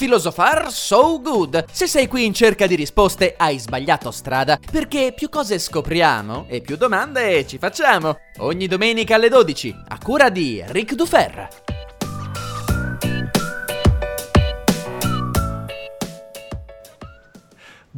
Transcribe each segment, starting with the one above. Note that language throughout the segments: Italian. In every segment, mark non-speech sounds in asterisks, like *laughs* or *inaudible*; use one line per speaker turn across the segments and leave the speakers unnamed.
Filosofar so good. Se sei qui in cerca di risposte, hai sbagliato strada, perché più cose scopriamo e più domande ci facciamo. Ogni domenica alle 12, a cura di Ric Dufer.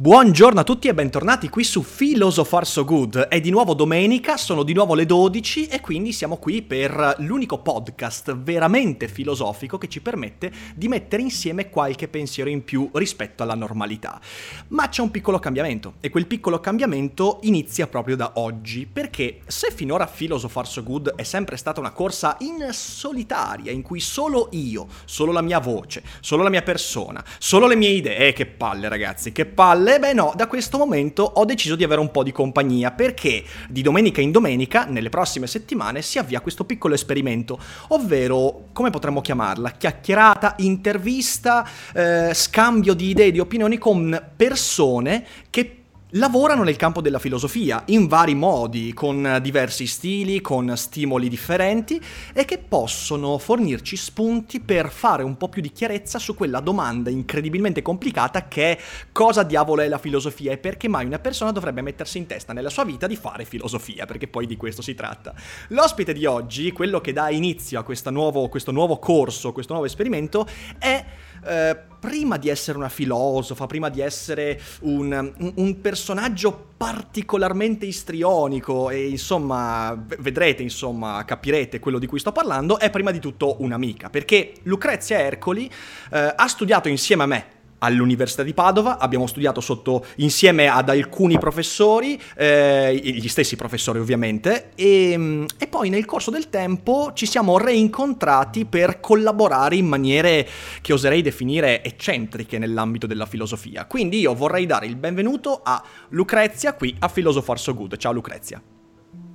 Buongiorno a tutti e bentornati qui su Philosopher So Good. È di nuovo domenica, sono di nuovo le 12 e quindi siamo qui per l'unico podcast veramente filosofico che ci permette di mettere insieme qualche pensiero in più rispetto alla normalità. Ma c'è un piccolo cambiamento e quel piccolo cambiamento inizia proprio da oggi, perché se finora Philosopher So Good è sempre stata una corsa in solitaria in cui solo io, solo la mia voce, solo la mia persona, solo le mie idee, eh, che palle ragazzi, che palle palle? Beh no, da questo momento ho deciso di avere un po' di compagnia perché di domenica in domenica, nelle prossime settimane, si avvia questo piccolo esperimento, ovvero, come potremmo chiamarla? Chiacchierata, intervista, eh, scambio di idee, di opinioni con persone che lavorano nel campo della filosofia in vari modi, con diversi stili, con stimoli differenti e che possono fornirci spunti per fare un po' più di chiarezza su quella domanda incredibilmente complicata che è cosa diavolo è la filosofia e perché mai una persona dovrebbe mettersi in testa nella sua vita di fare filosofia, perché poi di questo si tratta. L'ospite di oggi, quello che dà inizio a nuovo, questo nuovo corso, questo nuovo esperimento, è eh, prima di essere una filosofa, prima di essere un, un, un, personaggio particolarmente istrionico e insomma, vedrete, insomma, capirete quello di cui sto parlando, è prima di tutto un'amica, perché Lucrezia Ercoli eh, ha studiato insieme a me all'Università di Padova, abbiamo studiato sotto, insieme ad alcuni professori, eh, gli stessi professori ovviamente, e, mm, e, poi nel corso del tempo ci siamo reincontrati per collaborare in maniere che oserei definire eccentriche nell'ambito della filosofia. Quindi io vorrei dare il benvenuto a Lucrezia qui a Philosopher So Good. Ciao Lucrezia.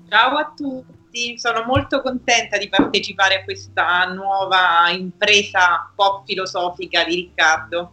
Ciao a tutti, sono molto contenta di partecipare a questa nuova impresa pop filosofica di Riccardo.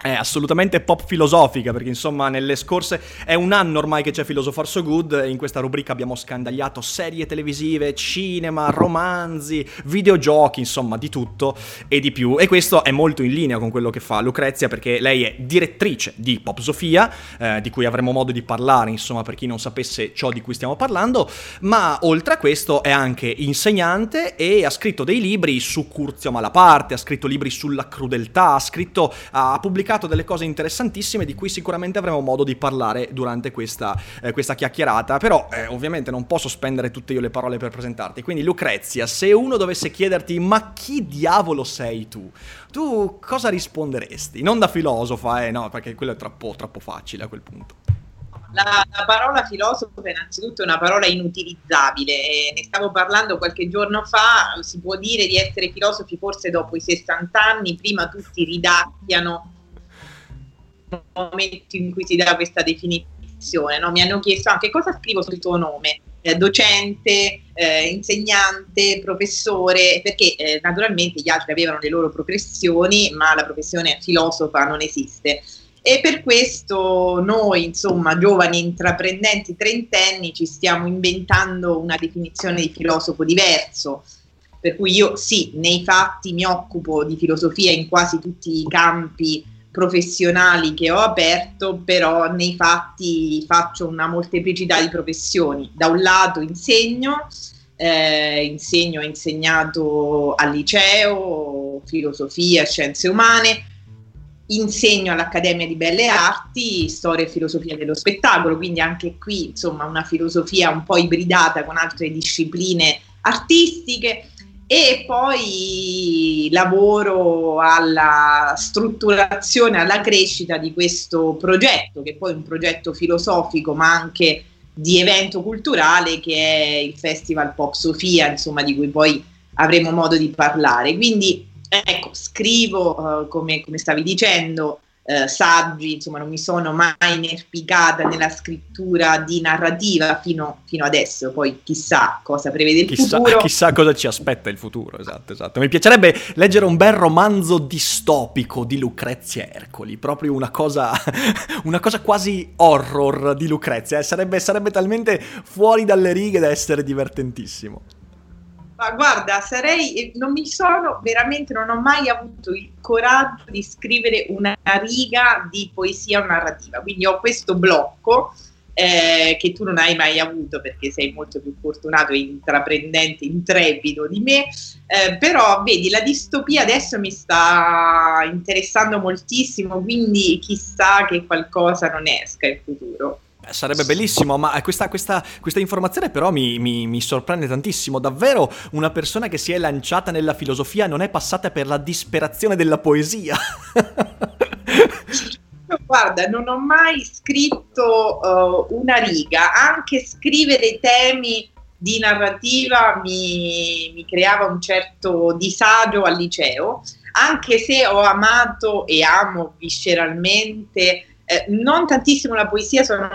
È assolutamente pop filosofica, perché insomma nelle scorse è un anno ormai che c'è Philosopher So Good, in questa rubrica abbiamo scandagliato serie televisive, cinema, romanzi, videogiochi, insomma di tutto e di più. E questo è molto in linea con quello che fa Lucrezia, perché lei è direttrice di Pop Sofia, eh, di cui avremo modo di parlare, insomma, per chi non sapesse ciò di cui stiamo parlando, ma oltre a questo è anche insegnante e ha scritto dei libri su Curzio Malaparte, ha scritto libri sulla crudeltà, ha scritto, ha pubblicato pubblicato delle cose interessantissime di cui sicuramente avremo modo di parlare durante questa, eh, questa chiacchierata, però eh, ovviamente non posso spendere tutte io le parole per presentarti. Quindi Lucrezia, se uno dovesse chiederti ma chi diavolo sei tu? Tu cosa risponderesti? Non da filosofa, eh, no, perché quello è troppo, troppo facile a quel punto.
La, la, parola filosofo è innanzitutto una parola inutilizzabile, e ne stavo parlando qualche giorno fa, si può dire di essere filosofi forse dopo i 60 anni, prima tutti ridacchiano momento in cui si dà questa definizione. No? Mi hanno chiesto anche cosa scrivo sul tuo nome. Eh, docente, eh, insegnante, professore, perché eh, naturalmente gli altri avevano le loro professioni, ma la professione filosofa non esiste. E per questo noi, insomma, giovani intraprendenti trentenni, ci stiamo inventando una definizione di filosofo diverso. Per cui io sì, nei fatti mi occupo di filosofia in quasi tutti i campi professionali che ho aperto, però nei fatti faccio una molteplicità di professioni. Da un lato insegno, eh, insegno, ho insegnato al liceo, filosofia, scienze umane, insegno all'Accademia di Belle Arti, storia e filosofia dello spettacolo, quindi anche qui insomma una filosofia un po' ibridata con altre discipline artistiche e poi lavoro alla strutturazione, alla crescita di questo progetto, che poi è un progetto filosofico ma anche di evento culturale che è il Festival Pop Sofia, insomma, di cui poi avremo modo di parlare. Quindi ecco, scrivo, uh, come, come, stavi dicendo, uh, saggi, insomma non mi sono mai inerpicata nella scrittura di narrativa fino, fino adesso, poi chissà cosa prevede il
chissà,
futuro.
Chissà cosa ci aspetta il futuro, esatto, esatto. Mi piacerebbe leggere un bel romanzo distopico di Lucrezia Ercoli, proprio una cosa, *laughs* una cosa quasi horror di Lucrezia, eh? sarebbe, sarebbe talmente fuori dalle righe da essere divertentissimo.
Ma guarda, sarei, non mi sono veramente, non ho mai avuto il coraggio di scrivere una riga di poesia o narrativa, quindi ho questo blocco eh, che tu non hai mai avuto perché sei molto più fortunato e intraprendente, intrepido di me, eh, però vedi, la distopia adesso mi sta interessando moltissimo, quindi chissà che qualcosa non esca in futuro.
Sarebbe bellissimo, ma questa, questa, questa informazione però mi, mi, mi, sorprende tantissimo. Davvero una persona che si è lanciata nella filosofia non è passata per la disperazione della poesia. *laughs*
Guarda, non ho mai scritto uh, una riga, anche scrivere temi di narrativa mi, mi, creava un certo disagio al liceo, anche se ho amato e amo visceralmente eh, non tantissimo la poesia, sono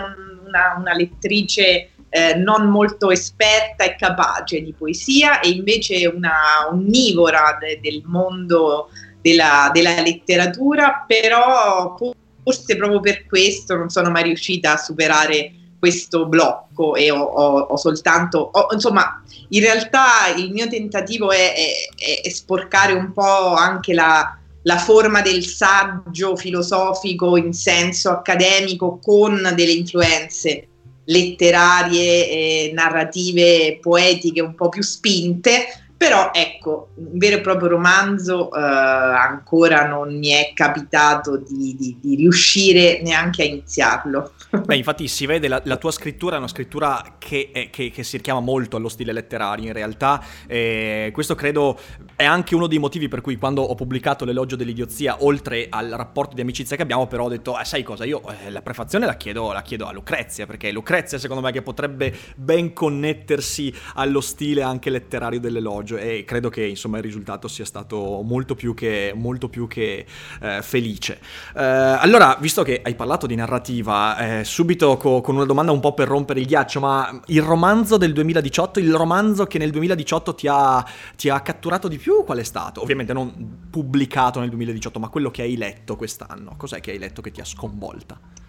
una, una lettrice eh, non molto esperta e capace di poesia e invece una onnivora de, del mondo della, della, letteratura, però forse proprio per questo non sono mai riuscita a superare questo blocco e ho, ho, ho soltanto, ho, insomma, in realtà il mio tentativo è, è, è sporcare un po' anche la, la forma del saggio filosofico in senso accademico con delle influenze letterarie, eh, narrative, poetiche un po' più spinte, però ecco, un vero e proprio romanzo eh, ancora non mi è capitato di, di, di, riuscire neanche a iniziarlo. *laughs*
Beh, infatti si vede, la, la tua scrittura è una scrittura che, è, che, che, si richiama molto allo stile letterario in realtà, e questo credo è anche uno dei motivi per cui quando ho pubblicato l'elogio dell'idiozia, oltre al rapporto di amicizia che abbiamo, però ho detto, eh, sai cosa, io eh, la prefazione la chiedo, la chiedo a Lucrezia, perché Lucrezia secondo me che potrebbe ben connettersi allo stile anche letterario dell'elogio e credo che insomma il risultato sia stato molto più che, molto più che eh, felice. Eh, allora, visto che hai parlato di narrativa, eh, subito co- con una domanda un po' per rompere il ghiaccio, ma il romanzo del 2018, il romanzo che nel 2018 ti ha, ti ha catturato di più, qual è stato? Ovviamente non pubblicato nel 2018, ma quello che hai letto quest'anno. Cos'è che hai letto che ti ha sconvolta?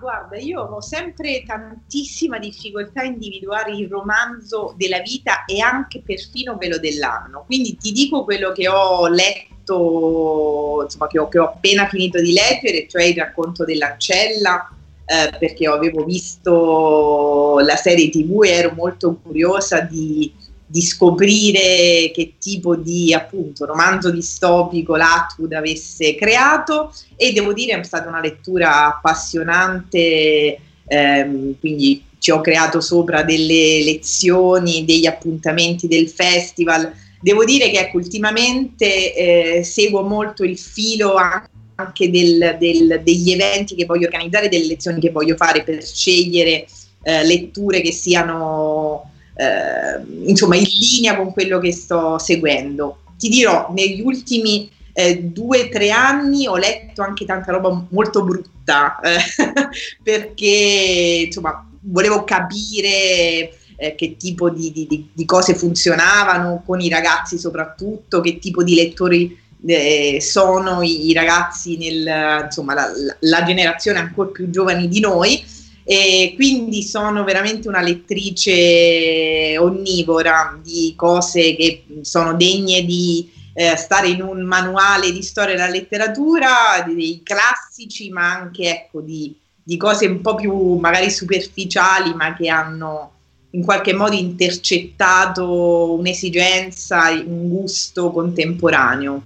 Guarda, io ho sempre tantissima difficoltà a individuare il romanzo della vita e anche perfino quello dell'anno. Quindi ti dico quello che ho letto, insomma, che ho, che ho appena finito di leggere, cioè il racconto dell'ancella, eh, perché avevo visto la serie TV e ero molto curiosa di di scoprire che tipo di appunto romanzo distopico l'Atwood avesse creato e devo dire è stata una lettura appassionante, ehm, quindi ci ho creato sopra delle lezioni, degli appuntamenti del festival. Devo dire che ecco, ultimamente eh, seguo molto il filo anche del, del, degli eventi che voglio organizzare, delle lezioni che voglio fare per scegliere eh, letture che siano insomma in linea con quello che sto seguendo. Ti dirò, negli ultimi eh, due o tre anni ho letto anche tanta roba molto brutta eh, *laughs* perché insomma volevo capire eh, che tipo di, di, di, cose funzionavano con i ragazzi soprattutto, che tipo di lettori eh, sono i, i, ragazzi nel insomma la, la generazione ancora più giovani di noi e quindi sono veramente una lettrice onnivora di cose che sono degne di eh, stare in un manuale di storia della letteratura, dei classici, ma anche ecco, di, di cose un po' più magari superficiali, ma che hanno in qualche modo intercettato un'esigenza, un gusto contemporaneo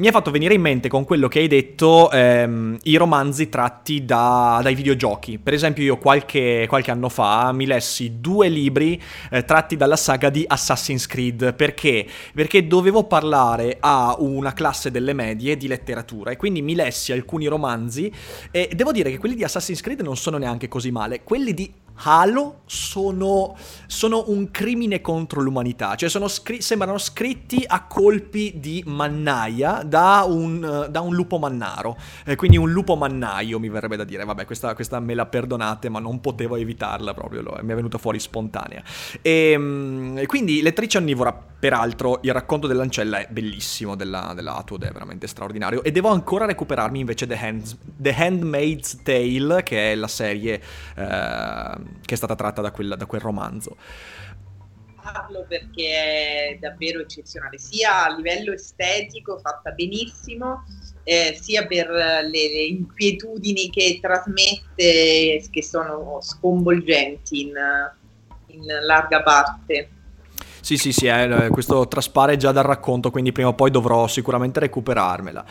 mi ha fatto venire in mente con quello che hai detto ehm, i romanzi tratti da, dai videogiochi. Per esempio, io qualche, qualche, anno fa mi lessi due libri eh, tratti dalla saga di Assassin's Creed. Perché? Perché dovevo parlare a una classe delle medie di letteratura e quindi mi lessi alcuni romanzi e devo dire che quelli di Assassin's Creed non sono neanche così male. Quelli di Halo sono, sono, un crimine contro l'umanità, cioè scri- sembrano scritti a colpi di mannaia da un, da un lupo mannaro, eh, quindi un lupo mannaio mi verrebbe da dire, vabbè questa, questa me la perdonate ma non potevo evitarla proprio, lo, mi è venuta fuori spontanea. E, ehm, e quindi Lettrice Onnivora, peraltro il racconto dell'ancella è bellissimo della, della Atwood, è veramente straordinario. E devo ancora recuperarmi invece The, Hands, The Handmaid's Tale che è la serie... Eh, che è stata tratta da quel, da quel romanzo
parlo perché è davvero eccezionale, sia a livello estetico, fatta benissimo, eh, sia per le, le, inquietudini che trasmette, che sono sconvolgenti in, in larga parte.
Sì, sì, sì, eh, questo traspare già dal racconto, quindi prima o poi dovrò sicuramente recuperarmela.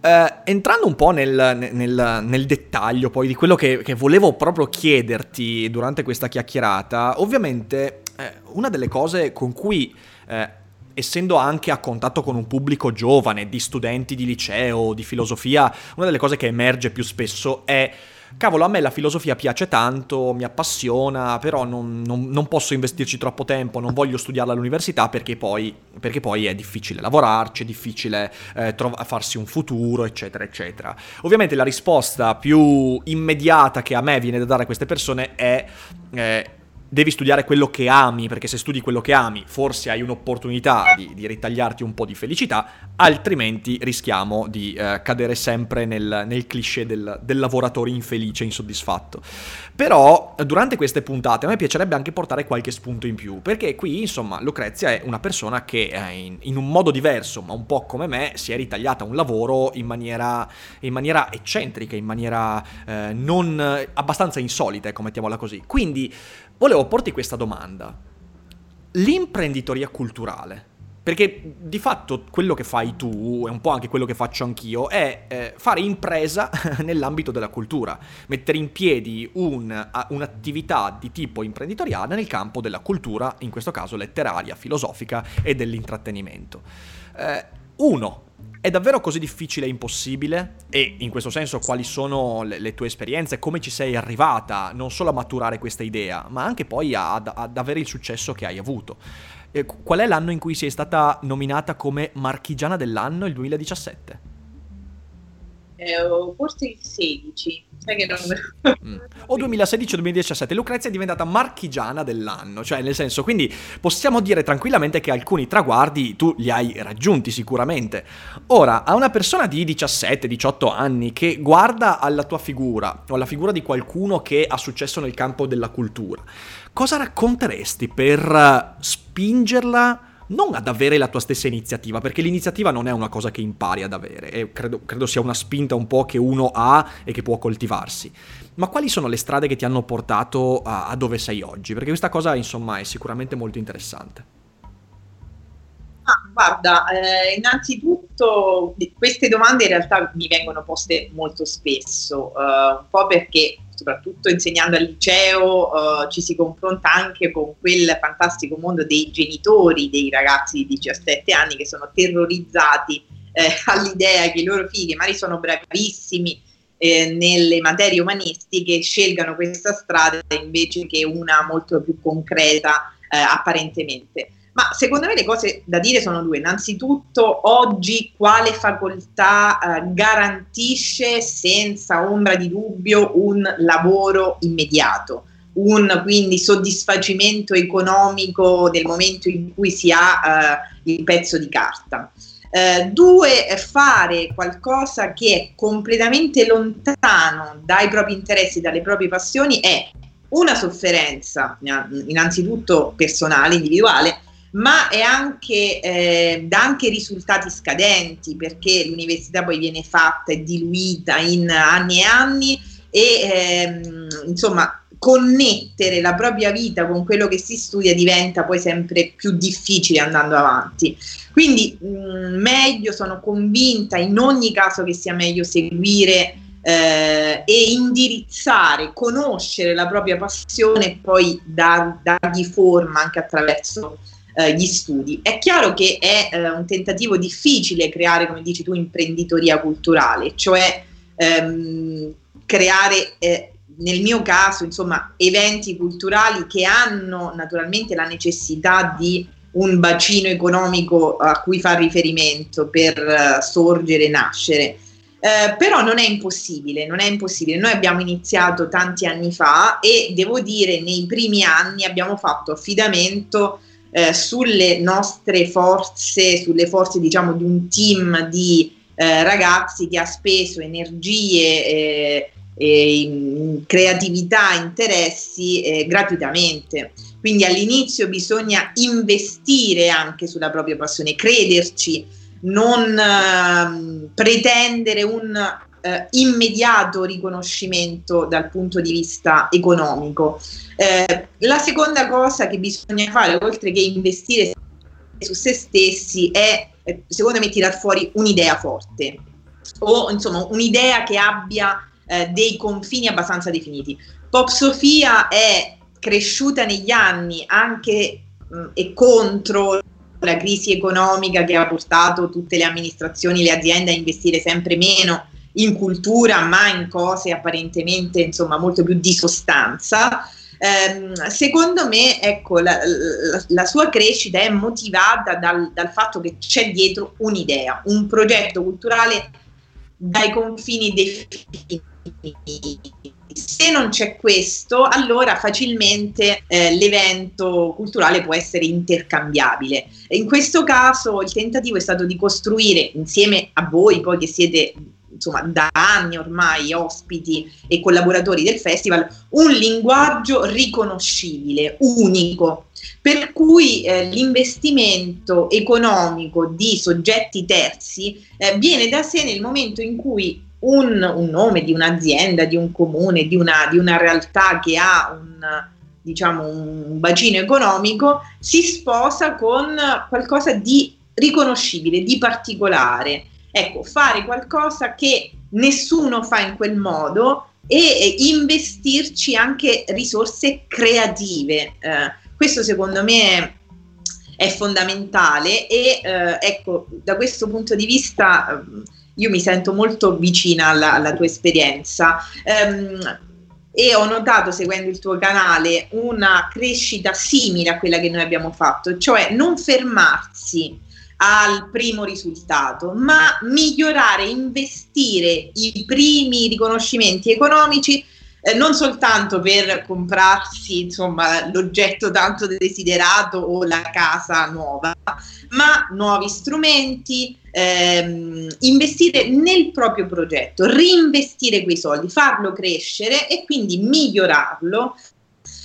Eh, entrando un po' nel, nel, nel, dettaglio poi di quello che, che, volevo proprio chiederti durante questa chiacchierata, ovviamente eh, una delle cose con cui eh, essendo anche a contatto con un pubblico giovane, di studenti di liceo, di filosofia, una delle cose che emerge più spesso è cavolo, a me la filosofia piace tanto, mi appassiona, però non, non, non posso investirci troppo tempo, non voglio studiarla all'università perché poi, perché poi è difficile lavorarci, è difficile eh, trov- farsi un futuro, eccetera, eccetera. Ovviamente la risposta più immediata che a me viene da dare a queste persone è... Eh, devi studiare quello che ami, perché se studi quello che ami forse hai un'opportunità di, di ritagliarti un po' di felicità, altrimenti rischiamo di eh, cadere sempre nel, nel cliché del, del, lavoratore infelice, insoddisfatto. Però durante queste puntate a me piacerebbe anche portare qualche spunto in più, perché qui insomma Lucrezia è una persona che eh, in, in, un modo diverso, ma un po' come me, si è ritagliata un lavoro in maniera, in maniera eccentrica, in maniera eh, non abbastanza insolita, ecco, mettiamola così. Quindi volevo porti questa domanda. L'imprenditoria culturale, perché di fatto quello che fai tu, e un po' anche quello che faccio anch'io, è eh, fare impresa *laughs* nell'ambito della cultura, mettere in piedi un, un'attività di tipo imprenditoriale nel campo della cultura, in questo caso letteraria, filosofica e dell'intrattenimento. Eh, uno, è davvero così difficile e impossibile? E in questo senso quali sono le, le, tue esperienze? Come ci sei arrivata non solo a maturare questa idea, ma anche poi ad, ad avere il successo che hai avuto? E qual è l'anno in cui sei stata nominata come marchigiana dell'anno, il 2017?
Eh, forse il 16, sai che non...
mm. O 2016 o 2017, Lucrezia è diventata marchigiana dell'anno, cioè nel senso, quindi possiamo dire tranquillamente che alcuni traguardi tu li hai raggiunti sicuramente. Ora, a una persona di 17-18 anni che guarda alla tua figura o alla figura di qualcuno che ha successo nel campo della cultura, cosa racconteresti per spingerla non ad avere la tua stessa iniziativa, perché l'iniziativa non è una cosa che impari ad avere, e credo, credo sia una spinta un po' che uno ha e che può coltivarsi. Ma quali sono le strade che ti hanno portato a, a dove sei oggi? Perché questa cosa, insomma, è sicuramente molto interessante.
Ah, guarda, eh, innanzitutto queste domande in realtà mi vengono poste molto spesso, eh, un po' perché soprattutto insegnando al liceo, uh, ci si confronta anche con quel fantastico mondo dei genitori dei ragazzi di 17 anni che sono terrorizzati eh, *laughs* all'idea che i loro figli magari sono bravissimi eh, nelle materie umanistiche scelgano questa strada invece che una molto più concreta eh, apparentemente. Ma secondo me le cose da dire sono due. Innanzitutto, oggi quale facoltà eh, garantisce senza ombra di dubbio un lavoro immediato, un quindi soddisfacimento economico nel momento in cui si ha eh, il pezzo di carta. Eh, due, fare qualcosa che è completamente lontano dai propri interessi, dalle proprie passioni è una sofferenza, innanzitutto personale, individuale, ma anche, eh, dà anche risultati scadenti perché l'università poi viene fatta e diluita in anni e anni e ehm, insomma connettere la propria vita con quello che si studia diventa poi sempre più difficile andando avanti. Quindi mh, meglio, sono convinta in ogni caso che sia meglio seguire eh, e indirizzare, conoscere la propria passione e poi dar, dargli forma anche attraverso eh, gli studi. È chiaro che è eh, un tentativo difficile creare, come dici tu, imprenditoria culturale, cioè ehm, creare eh, nel mio caso, insomma, eventi culturali che hanno naturalmente la necessità di un bacino economico a cui fa riferimento per uh, sorgere e nascere. Eh, però non è impossibile, non è impossibile. Noi abbiamo iniziato tanti anni fa e devo dire nei primi anni abbiamo fatto affidamento eh, sulle nostre forze, sulle forze diciamo di un team di eh, ragazzi che ha speso energie eh, e creatività, interessi eh, gratuitamente. Quindi all'inizio bisogna investire anche sulla propria passione, crederci, non eh, pretendere un eh, immediato riconoscimento dal punto di vista economico. Eh, la seconda cosa che bisogna fare, oltre che investire su se stessi, è eh, secondo me tirar fuori un'idea forte o insomma un'idea che abbia eh, dei confini abbastanza definiti. Pop Sofia è cresciuta negli anni anche mh, e contro la crisi economica che ha portato tutte le amministrazioni, le aziende a investire sempre meno in cultura, ma in cose apparentemente insomma molto più di sostanza. Eh, secondo me, ecco, la, la, la, sua crescita è motivata dal, dal fatto che c'è dietro un'idea, un progetto culturale dai confini definiti se non c'è questo, allora facilmente eh, l'evento culturale può essere intercambiabile. In questo caso il tentativo è stato di costruire insieme a voi, poi che siete insomma da anni ormai ospiti e collaboratori del festival, un linguaggio riconoscibile, unico, per cui eh, l'investimento economico di soggetti terzi eh, viene da sé nel momento in cui un, un nome di un'azienda, di un comune, di una, di una realtà che ha un, diciamo, un bacino economico, si sposa con qualcosa di riconoscibile, di particolare. Ecco, fare qualcosa che nessuno fa in quel modo e investirci anche risorse creative. Eh, questo secondo me è, fondamentale e eh, ecco, da questo punto di vista io mi sento molto vicina alla, alla tua esperienza. Um, e ho notato seguendo il tuo canale una crescita simile a quella che noi abbiamo fatto, cioè non fermarsi al primo risultato, ma migliorare, investire i primi riconoscimenti economici eh, non soltanto per comprarsi insomma, l'oggetto tanto desiderato o la casa nuova, ma nuovi strumenti, ehm, investire nel proprio progetto, reinvestire quei soldi, farlo crescere e quindi migliorarlo.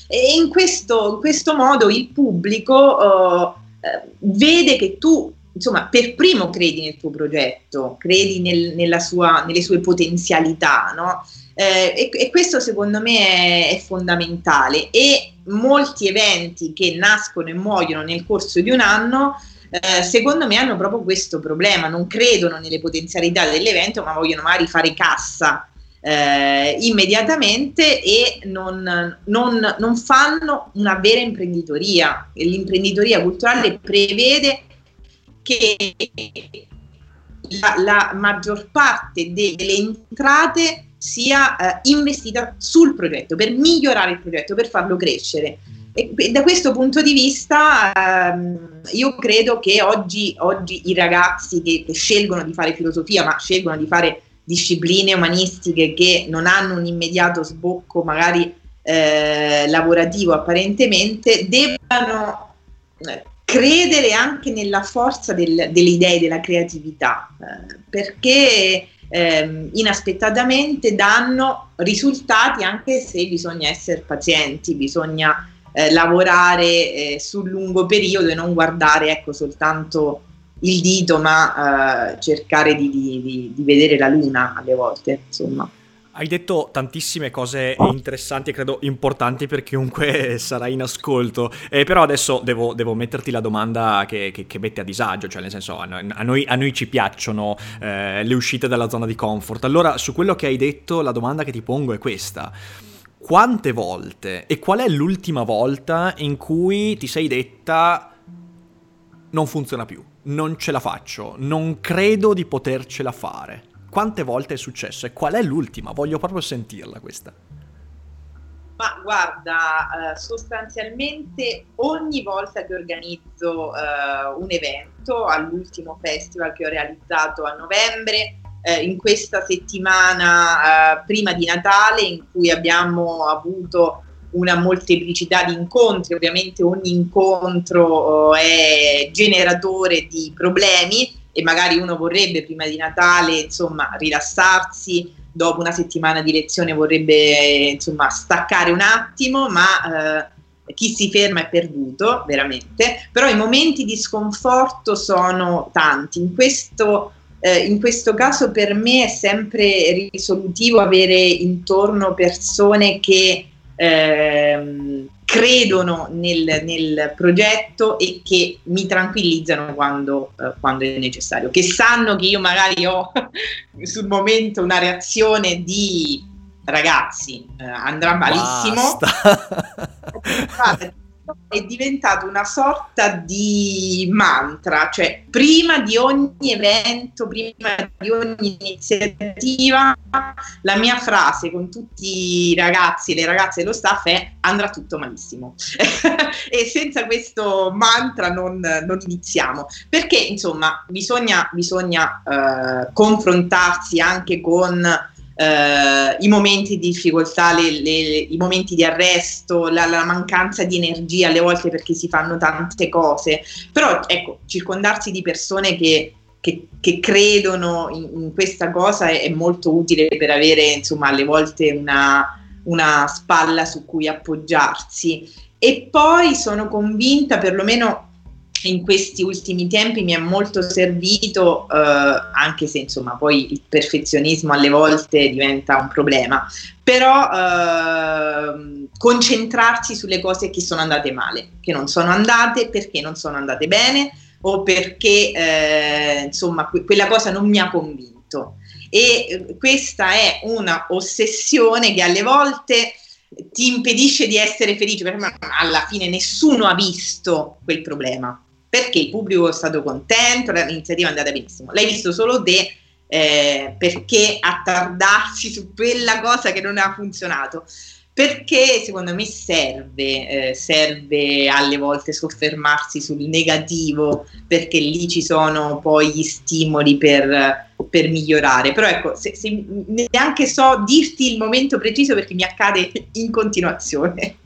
E in questo, in questo modo il pubblico eh, vede che tu insomma, per primo credi nel tuo progetto, credi nel, sua, nelle sue potenzialità, no? Eh, e, e, questo secondo me è, è, fondamentale e molti eventi che nascono e muoiono nel corso di un anno eh, secondo me hanno proprio questo problema, non credono nelle potenzialità dell'evento ma vogliono magari fare cassa eh, immediatamente e non, non, non fanno una vera imprenditoria. L'imprenditoria culturale prevede che la, la maggior parte de, delle entrate sia eh, investita sul progetto, per migliorare il progetto, per farlo crescere. E da questo punto di vista ehm, io credo che oggi, oggi i ragazzi che, che, scelgono di fare filosofia, ma scelgono di fare discipline umanistiche che non hanno un immediato sbocco magari eh, lavorativo apparentemente, debbano eh, credere anche nella forza del, delle idee, della creatività, eh, perché eh, inaspettatamente danno risultati anche se bisogna essere pazienti, bisogna eh, lavorare eh, sul lungo periodo e non guardare ecco, soltanto il dito, ma eh, cercare di, di, di, vedere la luna alle volte. Insomma.
Hai detto tantissime cose interessanti e credo importanti per chiunque *laughs* sarà in ascolto, eh, però adesso devo, devo, metterti la domanda che, che, che, mette a disagio, cioè nel senso a noi, a noi ci piacciono eh, le uscite dalla zona di comfort. Allora su quello che hai detto la domanda che ti pongo è questa. Quante volte e qual è l'ultima volta in cui ti sei detta non funziona più, non ce la faccio, non credo di potercela fare? Quante volte è successo e qual è l'ultima? Voglio proprio sentirla questa.
Ma guarda, eh, sostanzialmente ogni volta che organizzo eh, un evento, all'ultimo festival che ho realizzato a novembre, eh, in questa settimana prima di Natale, in cui abbiamo avuto una molteplicità di incontri, ovviamente ogni incontro è generatore di problemi e magari uno vorrebbe prima di Natale insomma rilassarsi, dopo una settimana di lezione vorrebbe insomma staccare un attimo, ma eh, chi si ferma è perduto veramente, però i momenti di sconforto sono tanti. In questo, eh, in questo caso per me è sempre risolutivo avere intorno persone che ehm, credono nel, nel, progetto e che mi tranquillizzano quando, eh, quando, è necessario, che sanno che io magari ho *laughs* sul momento una reazione di ragazzi, eh, andrà malissimo. *laughs* è diventato una sorta di mantra, cioè prima di ogni evento, prima di ogni iniziativa, la mia frase con tutti i ragazzi e le ragazze dello staff è andrà tutto malissimo. *laughs* e senza questo mantra non, non, iniziamo, perché insomma bisogna, bisogna eh, confrontarsi anche con eh, i momenti di difficoltà, le, le, i momenti di arresto, la, la, mancanza di energia alle volte perché si fanno tante cose. Però ecco, circondarsi di persone che, che, che credono in, in, questa cosa è, è, molto utile per avere insomma alle volte una, una spalla su cui appoggiarsi. E poi sono convinta, perlomeno in questi ultimi tempi mi è molto servito, eh, anche se insomma poi il perfezionismo alle volte diventa un problema, però eh, concentrarsi sulle cose che sono andate male, che non sono andate perché non sono andate bene o perché eh, insomma que- quella cosa non mi ha convinto. E eh, questa è una ossessione che alle volte ti impedisce di essere felice, perché alla fine nessuno ha visto quel problema perché il pubblico è stato contento, l'iniziativa è andata benissimo. L'hai visto solo te eh, perché attardarsi su quella cosa che non ha funzionato. Perché secondo me serve, eh, serve alle volte soffermarsi sul negativo, perché lì ci sono poi gli stimoli per, per migliorare. Però ecco, se, se neanche so dirti il momento preciso perché mi accade in continuazione.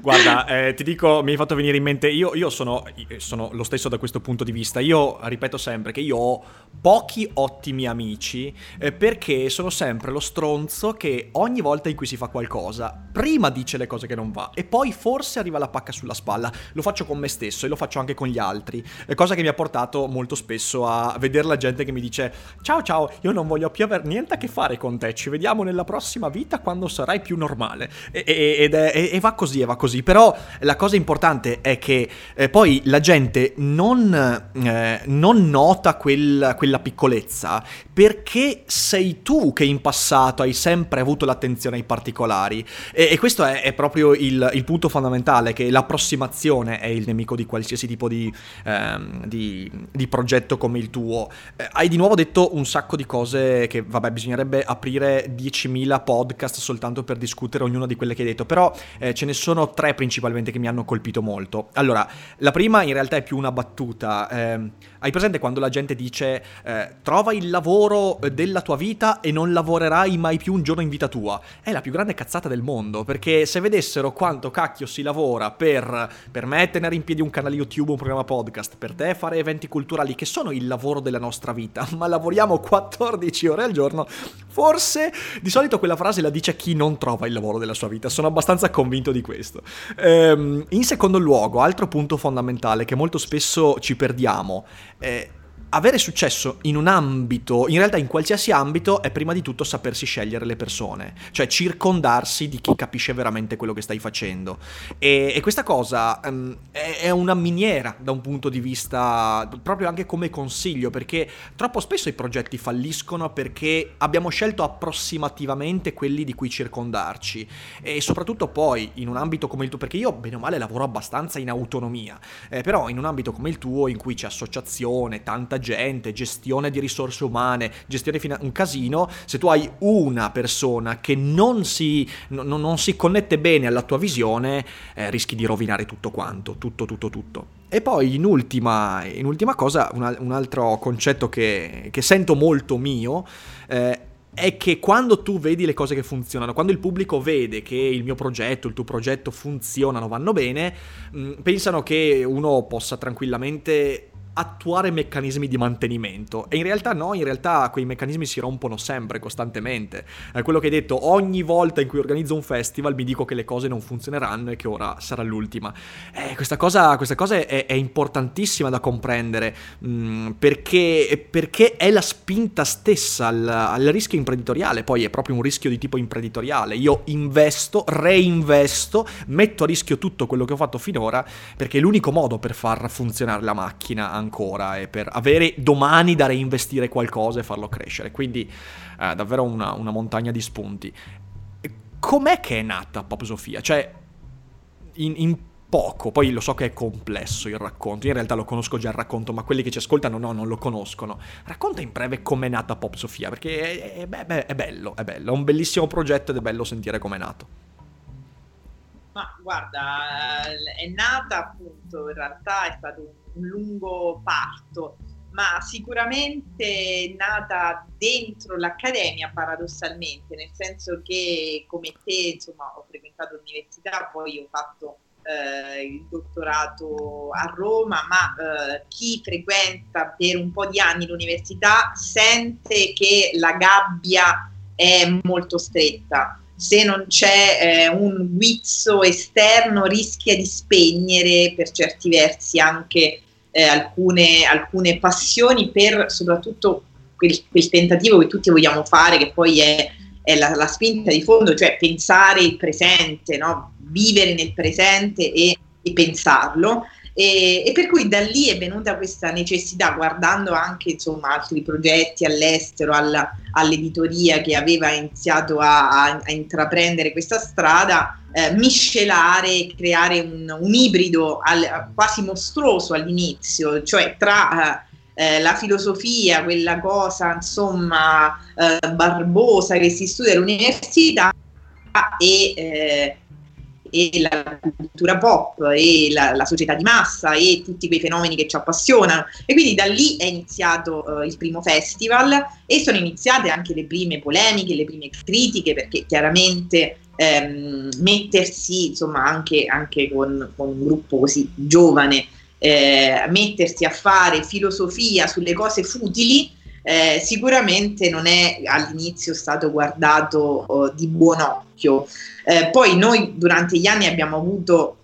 Guarda, eh, ti dico, mi hai fatto venire in mente, io, io sono, sono, lo stesso da questo punto di vista, io ripeto sempre che io ho pochi ottimi amici eh, perché sono sempre lo stronzo che ogni volta in cui si fa qualcosa, prima dice le cose che non va e poi forse arriva la pacca sulla spalla, lo faccio con me stesso e lo faccio anche con gli altri, eh, cosa che mi ha portato molto spesso a vedere la gente che mi dice ciao ciao, io non voglio più avere niente a che fare con te, ci vediamo nella prossima vita quando sarai più normale. E, ed è, e, e va così così e va così, però la cosa importante è che eh, poi la gente non, eh, non nota quel, quella piccolezza perché sei tu che in passato hai sempre avuto l'attenzione ai particolari e, e questo è, è proprio il, il, punto fondamentale, che l'approssimazione è il nemico di qualsiasi tipo di, ehm, di, di progetto come il tuo. Eh, hai di nuovo detto un sacco di cose che, vabbè, bisognerebbe aprire 10.000 podcast soltanto per discutere ognuna di quelle che hai detto, però eh, ce ne sono sono tre principalmente che mi hanno colpito molto. Allora, la prima in realtà è più una battuta. Eh, hai presente quando la gente dice eh, trova il lavoro della tua vita e non lavorerai mai più un giorno in vita tua? È la più grande cazzata del mondo, perché se vedessero quanto cacchio si lavora per, per me tenere in piedi un canale YouTube, un programma podcast, per te fare eventi culturali, che sono il lavoro della nostra vita, *laughs* ma lavoriamo 14 ore al giorno, forse di solito quella frase la dice chi non trova il lavoro della sua vita. Sono abbastanza convinto di questo. Ehm, in secondo luogo, altro punto fondamentale che molto spesso ci perdiamo eh, avere successo in un ambito, in realtà in qualsiasi ambito, è prima di tutto sapersi scegliere le persone, cioè circondarsi di chi capisce veramente quello che stai facendo. E, e questa cosa um, è, è, una miniera da un punto di vista, proprio anche come consiglio, perché troppo spesso i progetti falliscono perché abbiamo scelto approssimativamente quelli di cui circondarci. E soprattutto poi in un ambito come il tuo, perché io bene o male lavoro abbastanza in autonomia, eh, però in un ambito come il tuo in cui c'è associazione, tanta tanta gente, gestione di risorse umane, gestione finanziaria, un casino, se tu hai una persona che non si, no, non si connette bene alla tua visione, eh, rischi di rovinare tutto quanto, tutto, tutto, tutto. E poi in ultima, in ultima cosa, un, un, altro concetto che, che sento molto mio eh, è che quando tu vedi le cose che funzionano, quando il pubblico vede che il mio progetto, il tuo progetto funzionano, vanno bene, mh, mm, pensano che uno possa tranquillamente attuare meccanismi di mantenimento e in realtà no, in realtà quei meccanismi si rompono sempre, costantemente. È quello che hai detto, ogni volta in cui organizzo un festival mi dico che le cose non funzioneranno e che ora sarà l'ultima. Eh, questa, cosa, questa cosa è, è, importantissima da comprendere mh, mm, perché, perché, è la spinta stessa al, al rischio imprenditoriale, poi è proprio un rischio di tipo imprenditoriale. Io investo, reinvesto, metto a rischio tutto quello che ho fatto finora perché è l'unico modo per far funzionare la macchina ancora e per avere domani da reinvestire qualcosa e farlo crescere. Quindi eh, davvero una, una, montagna di spunti. Com'è che è nata Pop Sofia? Cioè, in, in poco, poi lo so che è complesso il racconto, in realtà lo conosco già il racconto, ma quelli che ci ascoltano no, non lo conoscono. Racconta in breve com'è nata Pop Sofia, perché è, è, è, bello, è bello, è un bellissimo progetto ed è bello sentire com'è nato.
Ma guarda, è nata appunto, in realtà è stato un un lungo parto, ma sicuramente nata dentro l'accademia paradossalmente, nel senso che come te insomma ho frequentato l'università, poi ho fatto eh, il dottorato a Roma, ma eh, chi frequenta per un po' di anni l'università sente che la gabbia è molto stretta. Se non c'è eh, un guizzo esterno rischia di spegnere per certi versi anche eh, alcune, alcune, passioni per soprattutto quel, quel, tentativo che tutti vogliamo fare, che poi è, è la, la, spinta di fondo, cioè pensare il presente, no? vivere nel presente e, e pensarlo. E, e, per cui da lì è venuta questa necessità, guardando anche insomma, altri progetti all'estero, alla, all'editoria che aveva iniziato a, a, a intraprendere questa strada, eh, miscelare, creare un, un ibrido al, quasi mostruoso all'inizio, cioè tra eh, la filosofia, quella cosa insomma eh, barbosa che si studia all'università e eh, e la cultura pop e la, la, società di massa e tutti quei fenomeni che ci appassionano. E quindi da lì è iniziato uh, il primo festival e sono iniziate anche le prime polemiche, le prime critiche, perché chiaramente ehm, mettersi, insomma, anche, anche con, con, un gruppo così giovane, eh, mettersi a fare filosofia sulle cose futili. Eh, sicuramente non è all'inizio stato guardato oh, di buon occhio. Eh, poi noi durante gli anni abbiamo avuto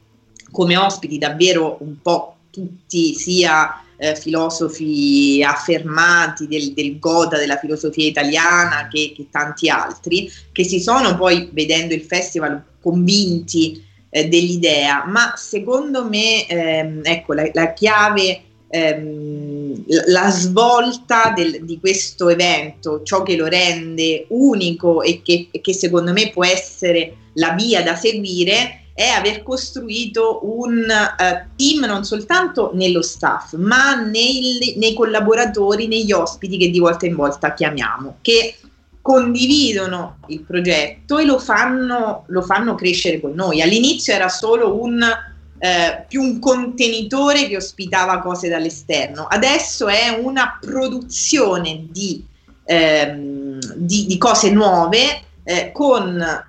come ospiti davvero un po' tutti, sia eh, filosofi affermati del, del, Goda, della filosofia italiana, che, che, tanti altri, che si sono poi, vedendo il festival, convinti eh, dell'idea, ma secondo me ehm, ecco, la, la chiave ehm, la svolta del, di questo evento, ciò che lo rende unico e che, che, secondo me può essere la via da seguire, è aver costruito un uh, team non soltanto nello staff, ma nei, nei collaboratori, negli ospiti che di volta in volta chiamiamo, che condividono il progetto e lo fanno, lo fanno crescere con noi. All'inizio era solo un eh, più un contenitore che ospitava cose dall'esterno. Adesso è una produzione di, ehm, di, di cose nuove eh, con eh,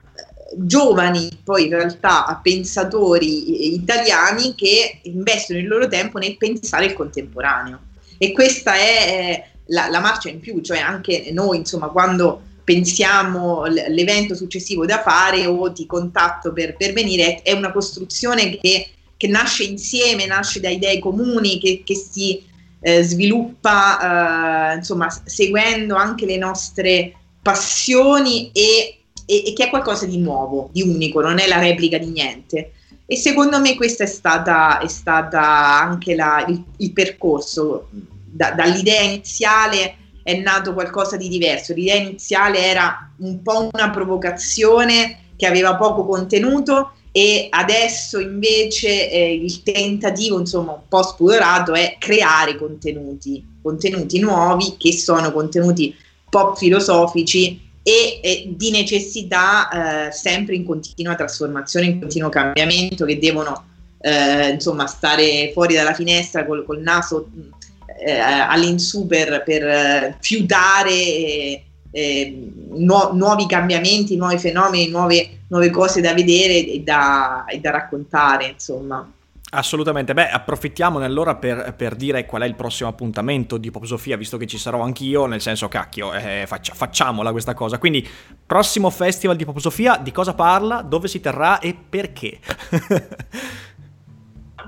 giovani, poi in realtà pensatori italiani che investono il loro tempo nel pensare il contemporaneo. E questa è la, la marcia in più, cioè anche noi, insomma, quando pensiamo l'evento successivo da fare o ti contatto per, per venire, è una costruzione che che nasce insieme, nasce da idee comuni, che, che si eh, sviluppa eh, insomma seguendo anche le nostre passioni e, e, e, che è qualcosa di nuovo, di unico, non è la replica di niente. E secondo me questo è stata, è stata anche la, il, il, percorso. Da, dall'idea iniziale è nato qualcosa di diverso. L'idea iniziale era un po' una provocazione che aveva poco contenuto e adesso invece eh, il tentativo, insomma, un po' spudorato è creare contenuti contenuti nuovi che sono contenuti pop filosofici e, e di necessità eh, sempre in continua trasformazione, in continuo cambiamento, che devono eh, insomma stare fuori dalla finestra col, col naso eh, all'insù per, per eh, fiutare eh, nu- nuovi cambiamenti, nuovi fenomeni, nuove, nuove cose da vedere e da, e da raccontare, insomma.
Assolutamente, beh approfittiamone allora per, per, dire qual è il prossimo appuntamento di Pop Sofia, visto che ci sarò anch'io, nel senso cacchio, eh, faccia, facciamola questa cosa. Quindi, prossimo festival di Pop Sofia, di cosa parla, dove si terrà e perché? *laughs*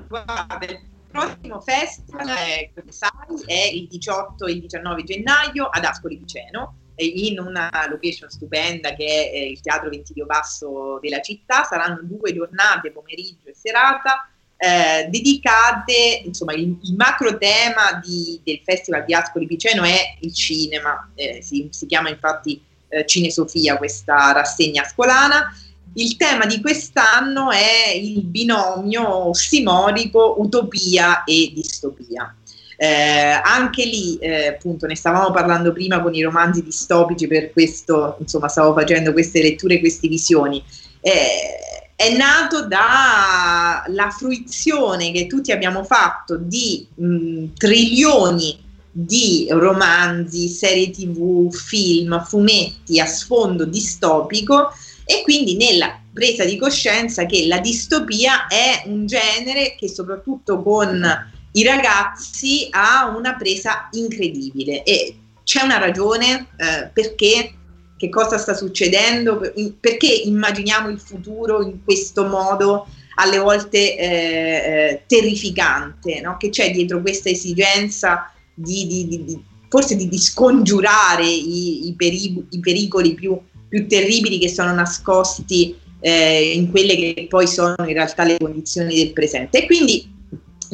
Guarda, il prossimo festival, è, come sai, è il 18 e il 19 gennaio ad Ascoli Piceno in una location stupenda che è il Teatro Ventilio Basso della città. Saranno due giornate, pomeriggio e serata, eh, dedicate, insomma, il, il macro tema di, del Festival di Ascoli Piceno è il cinema, eh, si, si, chiama infatti eh, Cinesofia questa rassegna ascolana. Il tema di quest'anno è il binomio ossimorico utopia e distopia. Eh, anche lì, eh, appunto, ne stavamo parlando prima con i romanzi distopici, per questo, insomma, stavo facendo queste letture, queste visioni. Eh, è nato dalla fruizione che tutti abbiamo fatto di mh, trilioni di romanzi, serie tv, film, fumetti a sfondo distopico e quindi nella presa di coscienza che la distopia è un genere che soprattutto con i ragazzi ha una presa incredibile e c'è una ragione eh, perché che cosa sta succedendo, perché immaginiamo il futuro in questo modo alle volte eh, eh, terrificante, no? che c'è dietro questa esigenza di, di, di, forse di, scongiurare i, i, peri- i pericoli più, più, terribili che sono nascosti eh, in quelle che poi sono in realtà le condizioni del presente. E quindi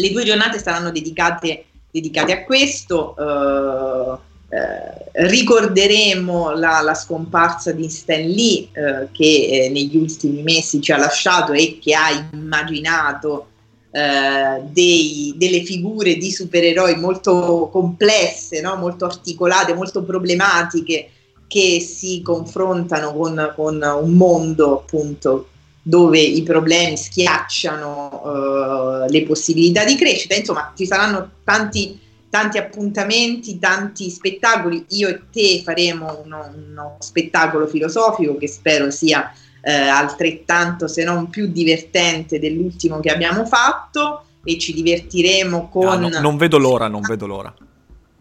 le due giornate saranno dedicate, dedicate a questo. Eh, eh, ricorderemo la, la, scomparsa di Stan Lee eh, che eh, negli ultimi mesi ci ha lasciato e che ha immaginato eh, dei, delle figure di supereroi molto complesse, no? molto articolate, molto problematiche che si confrontano con, con un mondo appunto dove i problemi schiacciano eh, le possibilità di crescita. Insomma, ci saranno tanti tanti appuntamenti, tanti spettacoli. Io e te faremo uno, uno spettacolo filosofico che spero sia eh, altrettanto, se non più divertente dell'ultimo che abbiamo fatto e ci divertiremo con... Ah,
no, non vedo l'ora, non vedo l'ora.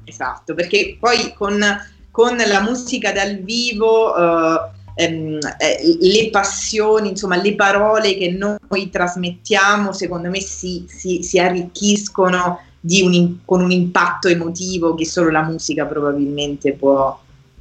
Esatto, perché poi con, con la musica dal vivo... Eh, ehm, eh, le passioni, insomma le parole che noi trasmettiamo secondo me si, si, si arricchiscono un, con un impatto emotivo che solo la musica probabilmente può,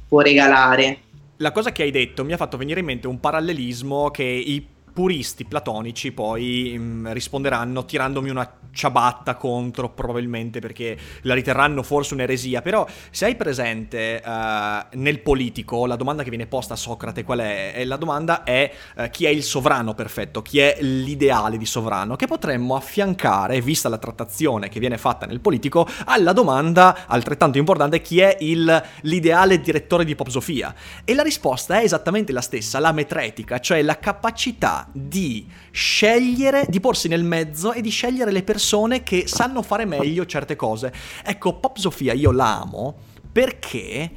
può regalare.
La cosa che hai detto mi ha fatto venire in mente un parallelismo che i puristi platonici poi mh, mm, risponderanno tirandomi una ciabatta contro probabilmente perché la riterranno forse un'eresia, però se hai presente uh, nel politico la domanda che viene posta a Socrate qual è? E la domanda è uh, chi è il sovrano perfetto, chi è l'ideale di sovrano, che potremmo affiancare, vista la trattazione che viene fatta nel politico, alla domanda altrettanto importante chi è il, l'ideale direttore di Popsofia. E la risposta è esattamente la stessa, la metretica, cioè la capacità di scegliere, di porsi nel mezzo e di scegliere le persone che sanno fare meglio certe cose. Ecco, Pop Sofia io la amo perché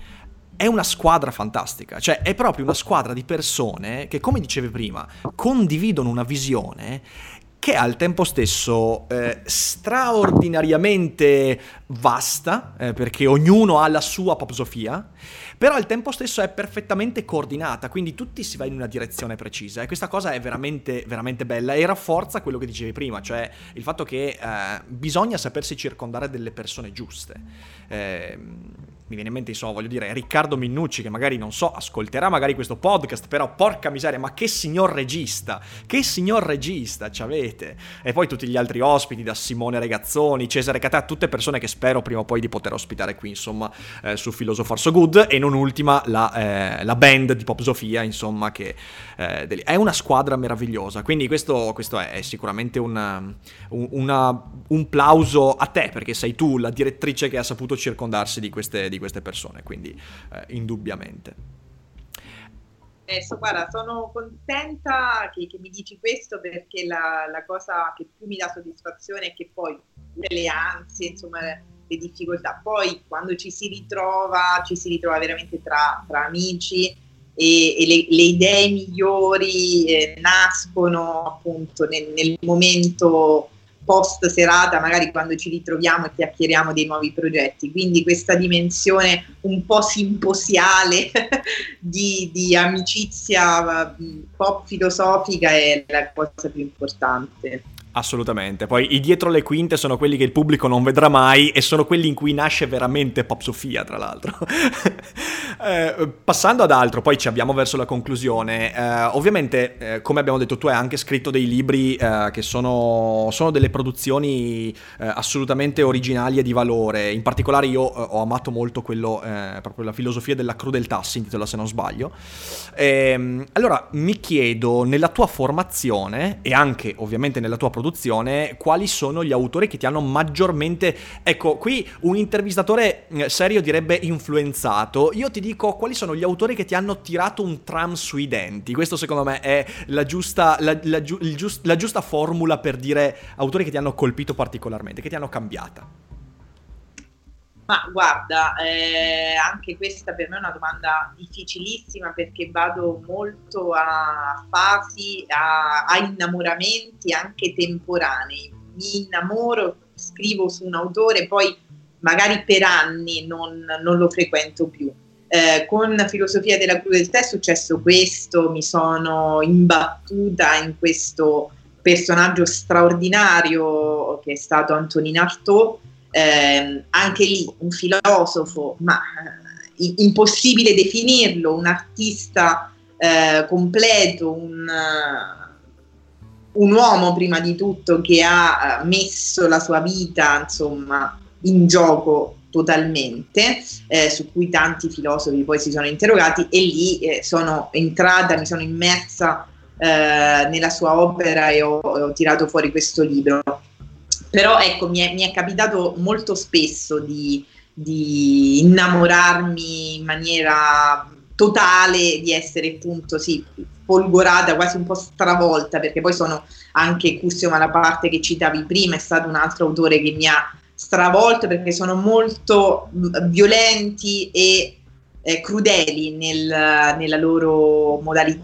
è una squadra fantastica, cioè è proprio una squadra di persone che, come dicevi prima, condividono una visione che è al tempo stesso eh, straordinariamente vasta, eh, perché ognuno ha la sua popsofia, però al tempo stesso è perfettamente coordinata, quindi tutti si va in una direzione precisa e questa cosa è veramente, veramente bella e rafforza quello che dicevi prima, cioè il fatto che eh, bisogna sapersi circondare delle persone giuste. Eh, mi viene in mente, insomma, voglio dire, Riccardo Minnucci, che magari, non so, ascolterà magari questo podcast, però porca miseria, ma che signor regista, che signor regista ci avete. E poi tutti gli altri ospiti, da Simone Regazzoni, Cesare Catà, tutte persone che spero prima o poi di poter ospitare qui, insomma, eh, su Philosopher So Good. E non ultima la, eh, la band di Pop Sofia, insomma, che eh, è una squadra meravigliosa. Quindi questo, questo è, sicuramente una, un, una, un plauso a te, perché sei tu la direttrice che ha saputo circondarsi di queste, di queste persone, quindi eh, indubbiamente.
Adesso, guarda, sono contenta che, che, mi dici questo perché la, la, cosa che più mi dà soddisfazione è che poi le ansie, insomma, le difficoltà, poi quando ci si ritrova, ci si ritrova veramente tra, tra amici e, e le, le, idee migliori eh, nascono appunto nel, nel momento post serata, magari quando ci ritroviamo e chiacchieriamo dei nuovi progetti. Quindi questa dimensione un po' simposiale *laughs* di, di amicizia pop filosofica è la cosa più importante.
Assolutamente. Poi i dietro le quinte sono quelli che il pubblico non vedrà mai e sono quelli in cui nasce veramente Pop Sofia, tra l'altro. *laughs* eh, passando ad altro, poi ci abbiamo verso la conclusione. Eh, ovviamente, eh, come abbiamo detto, tu hai anche scritto dei libri eh, che sono, sono, delle produzioni eh, assolutamente originali e di valore. In particolare io eh, ho amato molto quello, proprio la filosofia della crudeltà, si intitola se non sbaglio. Ehm, allora, mi chiedo, nella tua formazione e anche ovviamente nella tua produzione, produzione, quali sono gli autori che ti hanno maggiormente... Ecco, qui un intervistatore eh, serio direbbe influenzato. Io ti dico quali sono gli autori che ti hanno tirato un tram sui denti. Questo secondo me è la giusta, la, la, giust, la giusta formula per dire autori che ti hanno colpito particolarmente, che ti hanno cambiata.
Ma guarda, eh, anche questa per me è una domanda difficilissima perché vado molto a fasi, a, a innamoramenti anche temporanei. Mi innamoro, scrivo su un autore, poi magari per anni non, non lo frequento più. Eh, con Filosofia della crudeltà è successo questo, mi sono imbattuta in questo personaggio straordinario che è stato Antonin Artaud eh, anche lì un filosofo, ma eh, impossibile definirlo, un artista eh, completo, un, un, uomo prima di tutto che ha eh, messo la sua vita insomma, in gioco totalmente, eh, su cui tanti filosofi poi si sono interrogati e lì eh, sono entrata, mi sono immersa nella sua opera e ho, ho tirato fuori questo libro però ecco, mi è, mi è capitato molto spesso di, di, innamorarmi in maniera totale, di essere appunto sì, folgorata, quasi un po' stravolta, perché poi sono anche Cussio Malaparte che citavi prima, è stato un altro autore che mi ha stravolto perché sono molto violenti e eh, crudeli nel, nella loro modalità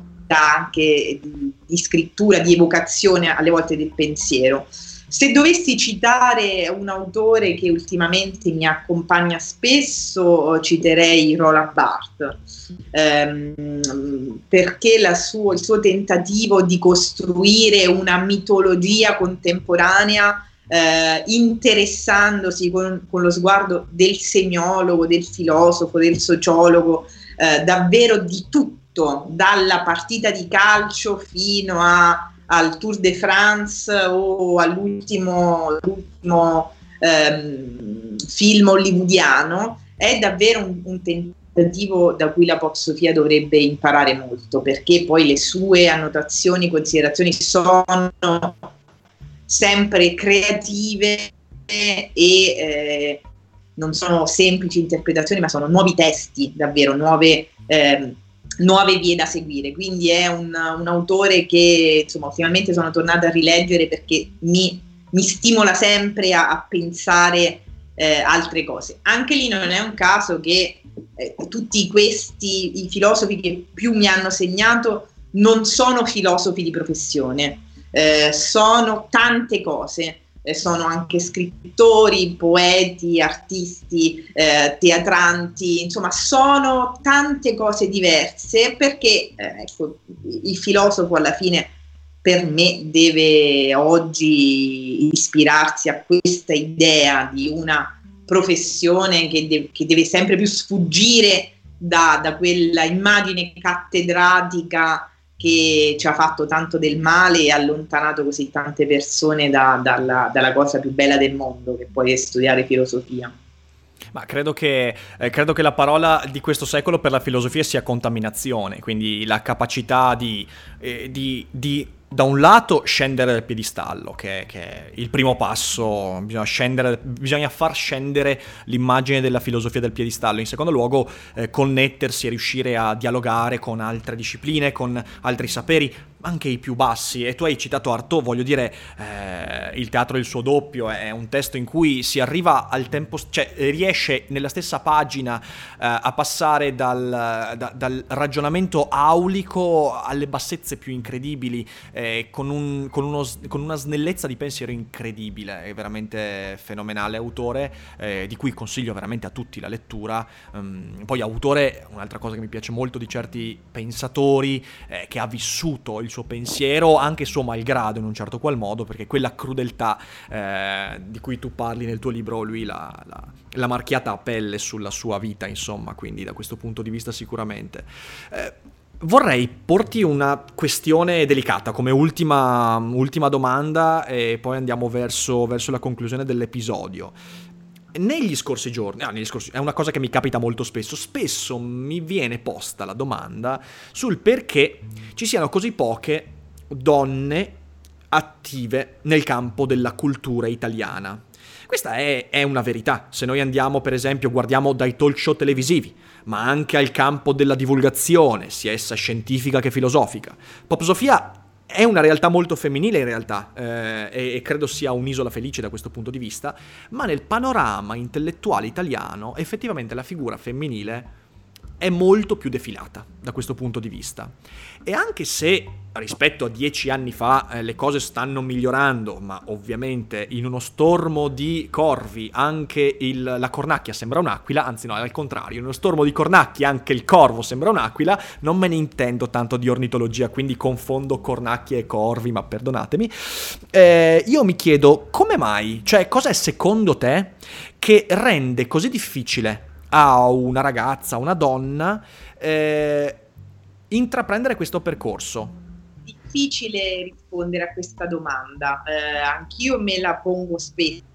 anche di, di scrittura, di evocazione alle volte del pensiero. Se dovessi citare un autore che ultimamente mi accompagna spesso, citerei Roland Barthes, ehm, perché suo, il suo tentativo di costruire una mitologia contemporanea eh, interessandosi con, con, lo sguardo del semiologo, del filosofo, del sociologo, eh, davvero di tutto, dalla partita di calcio fino a al Tour de France o all'ultimo ehm, film hollywoodiano, è davvero un, un, tentativo da cui la pop Sofia dovrebbe imparare molto, perché poi le sue annotazioni, considerazioni sono sempre creative e eh, non sono semplici interpretazioni, ma sono nuovi testi, davvero nuove... Eh, nuove vie da seguire. Quindi è un, un autore che insomma ultimamente sono tornata a rileggere perché mi, mi stimola sempre a, a pensare eh, altre cose. Anche lì non è un caso che eh, tutti questi i filosofi che più mi hanno segnato non sono filosofi di professione, eh, sono tante cose sono anche scrittori, poeti, artisti, eh, teatranti, insomma sono tante cose diverse perché eh, ecco, il filosofo alla fine per me deve oggi ispirarsi a questa idea di una professione che, de- che deve sempre più sfuggire da, da, quella immagine cattedratica che ci ha fatto tanto del male e allontanato così tante persone da, dalla, dalla cosa più bella del mondo, che poi è studiare filosofia.
Ma credo che, eh, credo che, la parola di questo secolo per la filosofia sia contaminazione, quindi la capacità di, eh, di, di da un lato scendere dal piedistallo, che, che, è il primo passo, bisogna, scendere, bisogna, far scendere l'immagine della filosofia del piedistallo, in secondo luogo eh, connettersi e riuscire a dialogare con altre discipline, con altri saperi, anche i più bassi. E tu hai citato Artaud, voglio dire, eh, il teatro e il suo doppio è un testo in cui si arriva al tempo, cioè riesce nella stessa pagina eh, a passare dal, da, dal, ragionamento aulico alle bassezze più incredibili, eh, con, un, con, uno, con, una snellezza di pensiero incredibile, è veramente fenomenale autore, eh, di cui consiglio veramente a tutti la lettura. Um, poi autore, un'altra cosa che mi piace molto di certi pensatori, eh, che ha vissuto il il suo pensiero, anche suo malgrado in un certo qual modo, perché quella crudeltà eh, di cui tu parli nel tuo libro, lui l'ha, l'ha, l'ha, marchiata a pelle sulla sua vita, insomma, quindi da questo punto di vista sicuramente. Eh, vorrei porti una questione delicata come ultima, ultima domanda e poi andiamo verso, verso la conclusione dell'episodio negli scorsi giorni, ah, negli scorsi, è una cosa che mi capita molto spesso, spesso mi viene posta la domanda sul perché ci siano così poche donne attive nel campo della cultura italiana. Questa è, è, una verità. Se noi andiamo, per esempio, guardiamo dai talk show televisivi, ma anche al campo della divulgazione, sia essa scientifica che filosofica. Pop Sofia è una realtà molto femminile in realtà eh, e, e, credo sia un'isola felice da questo punto di vista, ma nel panorama intellettuale italiano effettivamente la figura femminile è molto più defilata da questo punto di vista. E anche se rispetto a dieci anni fa eh, le cose stanno migliorando, ma ovviamente in uno stormo di corvi anche il, la cornacchia sembra un'aquila, anzi no, è al contrario, in uno stormo di cornacchie anche il corvo sembra un'aquila, non me ne intendo tanto di ornitologia, quindi confondo cornacchie e corvi, ma perdonatemi. Eh, io mi chiedo come mai, cioè cos'è secondo te che rende così difficile a una ragazza, a una donna, eh, intraprendere questo percorso?
Difficile rispondere a questa domanda, eh, anch'io me la pongo spesso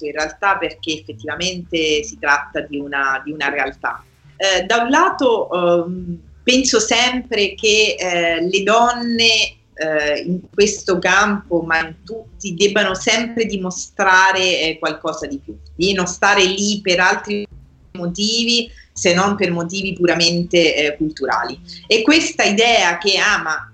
in realtà perché effettivamente si tratta di una, di una realtà. Eh, da un lato ehm, penso sempre che eh, le donne eh, in questo campo, ma in tutti, debbano sempre dimostrare eh, qualcosa di più, di non stare lì per altri motivi se non per motivi puramente eh, culturali. E questa idea che ama, ah,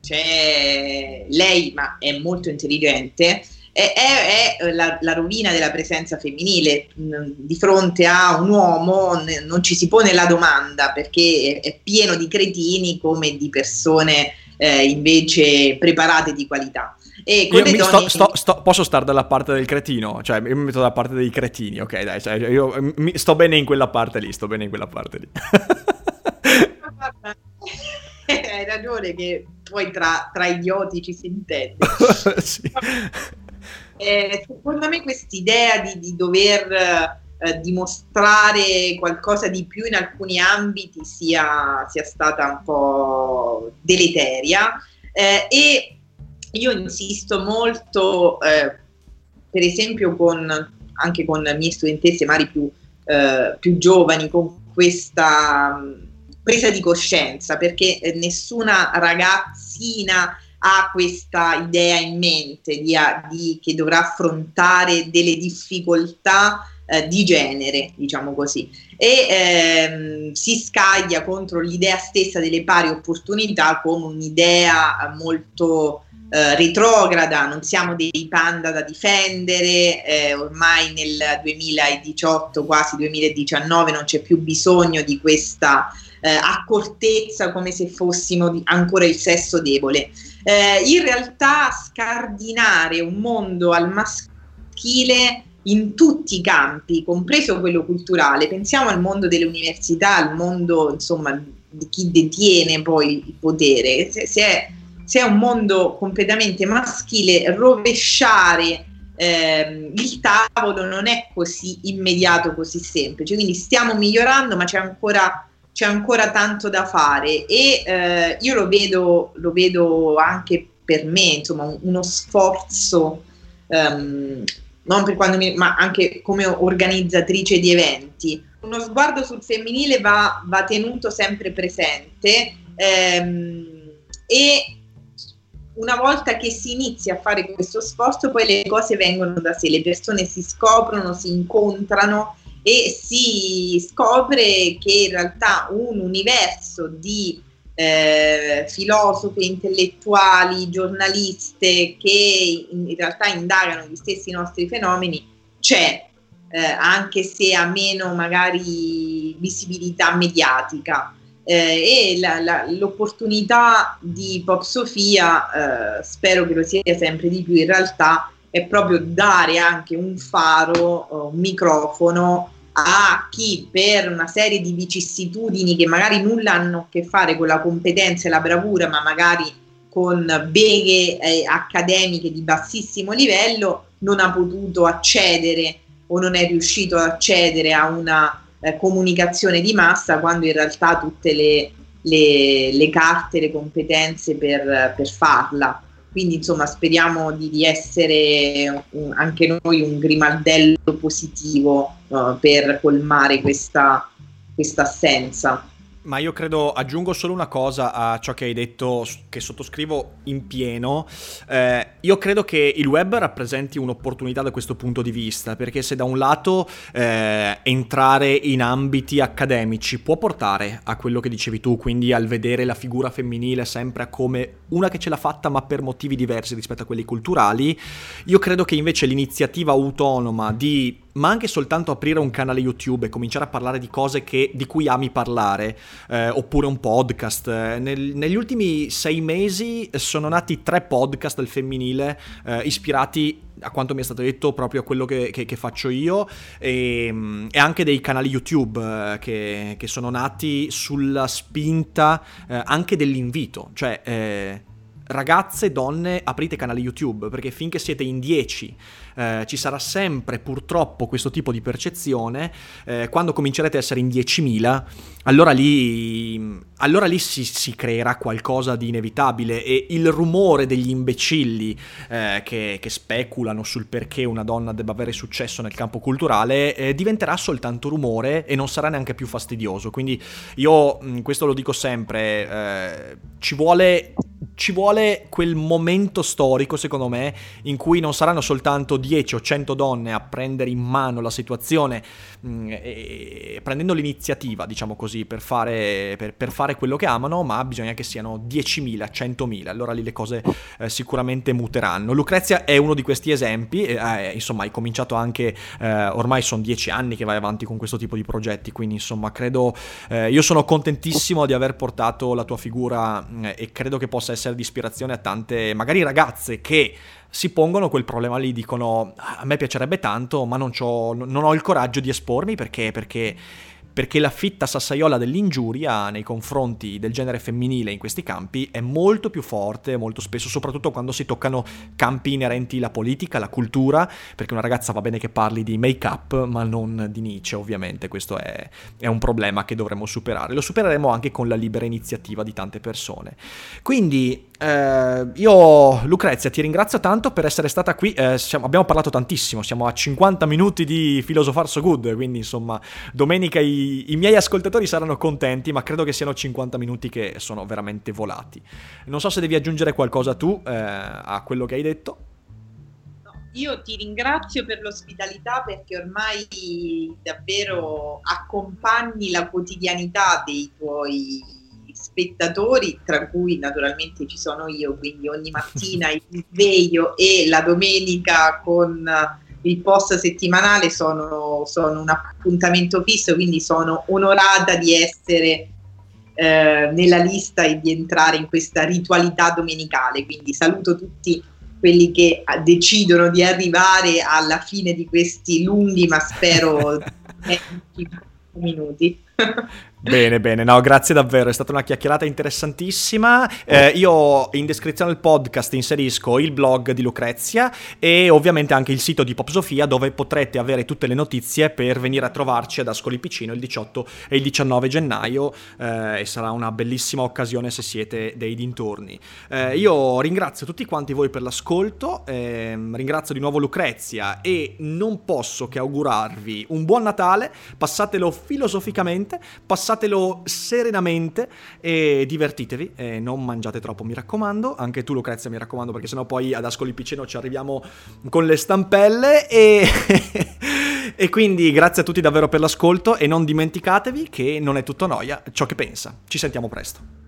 cioè, lei ma è molto intelligente, è, è, è la, la, rovina della presenza femminile. Di fronte a un uomo non ci si pone la domanda perché è, è pieno di cretini come di persone eh, invece preparate di qualità.
Donne... sto, sto, sto, posso stare dalla parte del cretino, cioè io mi metto dalla parte dei cretini, ok dai, cioè, io mi, sto bene in quella parte lì, sto bene in quella parte lì. *laughs*
Hai ragione che poi tra, tra idioti ci si intende. *laughs* sì. eh, secondo me quest'idea di, di dover eh, dimostrare qualcosa di più in alcuni ambiti sia, sia stata un po' deleteria eh, e io insisto molto, eh, per esempio, con, anche con le mie studentesse magari più, eh, più giovani, con questa presa di coscienza, perché eh, nessuna ragazzina ha questa idea in mente di, di, che dovrà affrontare delle difficoltà eh, di genere, diciamo così, e ehm, si scaglia contro l'idea stessa delle pari opportunità come un'idea molto eh, retrograda, non siamo dei panda da difendere, eh, ormai nel 2018, quasi 2019, non c'è più bisogno di questa eh, accortezza come se fossimo ancora il sesso debole. Eh, in realtà scardinare un mondo al maschile in tutti i campi, compreso quello culturale, pensiamo al mondo delle università, al mondo insomma di chi detiene poi il potere, se, se è se è un mondo completamente maschile, rovesciare ehm, il tavolo non è così immediato, così semplice. Quindi stiamo migliorando, ma c'è ancora, c'è ancora tanto da fare e eh, io lo vedo, lo vedo anche per me, insomma, uno sforzo, um, non per quando mi, ma anche come organizzatrice di eventi. Uno sguardo sul femminile va, va tenuto sempre presente ehm, e una volta che si inizia a fare questo sforzo, poi le cose vengono da sé, le persone si scoprono, si incontrano e si scopre che in realtà un universo di eh, filosofe, intellettuali, giornaliste che in, realtà indagano gli stessi nostri fenomeni c'è, eh, anche se ha meno magari visibilità mediatica. Eh, e la, la, l'opportunità di Pop Sofia, eh, spero che lo sia sempre di più. In realtà, è proprio dare anche un faro, un microfono a chi per una serie di vicissitudini che magari nulla hanno a che fare con la competenza e la bravura, ma magari con beghe eh, accademiche di bassissimo livello, non ha potuto accedere o non è riuscito ad accedere a una eh, comunicazione di massa quando in realtà tutte le, le, le carte, le competenze per, per farla. Quindi insomma speriamo di, di essere un, anche noi un grimaldello positivo uh, per colmare questa, questa assenza.
Ma io credo, aggiungo solo una cosa a ciò che hai detto, che sottoscrivo in pieno. Eh, io credo che il web rappresenti un'opportunità da questo punto di vista, perché se da un lato eh, entrare in ambiti accademici può portare a quello che dicevi tu, quindi al vedere la figura femminile sempre come una che ce l'ha fatta ma per motivi diversi rispetto a quelli culturali, io credo che invece l'iniziativa autonoma di ma anche soltanto aprire un canale YouTube e cominciare a parlare di cose che, di cui ami parlare, eh, oppure un podcast. Eh, nel, negli ultimi sei mesi sono nati tre podcast del femminile eh, ispirati a quanto mi è stato detto proprio a quello che, che, che faccio io e, mm, e, anche dei canali YouTube eh, che, che, sono nati sulla spinta eh, anche dell'invito, cioè eh, ragazze, donne, aprite canali YouTube perché finché siete in 10 eh, ci sarà sempre purtroppo questo tipo di percezione, eh, quando comincerete a essere in 10.000, allora lì, allora lì si, si, creerà qualcosa di inevitabile e il rumore degli imbecilli eh, che, che, speculano sul perché una donna debba avere successo nel campo culturale eh, diventerà soltanto rumore e non sarà neanche più fastidioso. Quindi io mm, questo lo dico sempre, eh, ci vuole ci vuole quel momento storico, secondo me, in cui non saranno soltanto 10 o 100 donne a prendere in mano la situazione mh, mm, e, prendendo l'iniziativa, diciamo così, per fare, per, per fare, quello che amano, ma bisogna che siano 10.000, 100.000, allora lì le cose eh, sicuramente muteranno. Lucrezia è uno di questi esempi, eh, insomma hai cominciato anche, eh, ormai sono 10 anni che vai avanti con questo tipo di progetti, quindi insomma credo, eh, io sono contentissimo di aver portato la tua figura mm, e credo che possa essere di ispirazione a tante, magari ragazze che si pongono quel problema lì, dicono a me piacerebbe tanto, ma non, non ho il coraggio di espormi perché, perché perché la fitta sassaiola dell'ingiuria nei confronti del genere femminile in questi campi è molto più forte, molto spesso, soprattutto quando si toccano campi inerenti alla politica, alla cultura, perché una ragazza va bene che parli di make-up, ma non di Nietzsche, ovviamente, questo è, è un problema che dovremmo superare. Lo supereremo anche con la libera iniziativa di tante persone. Quindi eh, io, Lucrezia, ti ringrazio tanto per essere stata qui. Eh, siamo, abbiamo parlato tantissimo, siamo a 50 minuti di Philosopher So Good, quindi insomma, domenica i, i, miei ascoltatori saranno contenti, ma credo che siano 50 minuti che sono veramente volati. Non so se devi aggiungere qualcosa tu eh, a quello che hai detto.
Io ti ringrazio per l'ospitalità perché ormai davvero accompagni la quotidianità dei tuoi spettatori, tra cui naturalmente ci sono io, quindi ogni mattina il sveglio e la domenica con il post settimanale sono, sono un appuntamento fisso, quindi sono onorata di essere eh, nella lista e di entrare in questa ritualità domenicale. Quindi saluto tutti quelli che decidono di arrivare alla fine di questi lunghi, ma spero *laughs* minuti. *laughs*
Bene, bene, no, grazie davvero, è stata una chiacchierata interessantissima. Eh, io in descrizione del podcast inserisco il blog di Lucrezia e ovviamente anche il sito di Pop Sofia dove potrete avere tutte le notizie per venire a trovarci ad Ascoli Picino il 18 e il 19 gennaio eh, e sarà una bellissima occasione se siete dei dintorni. Eh, io ringrazio tutti quanti voi per l'ascolto, ehm, ringrazio di nuovo Lucrezia e non posso che augurarvi un buon Natale, passatelo filosoficamente, passatelo passatelo serenamente e divertitevi e non mangiate troppo, mi raccomando. Anche tu Lucrezia, mi raccomando, perché sennò poi ad Ascoli Piceno ci arriviamo con le stampelle e... *laughs* e quindi grazie a tutti davvero per l'ascolto e non dimenticatevi che non è tutto noia ciò che pensa. Ci sentiamo presto.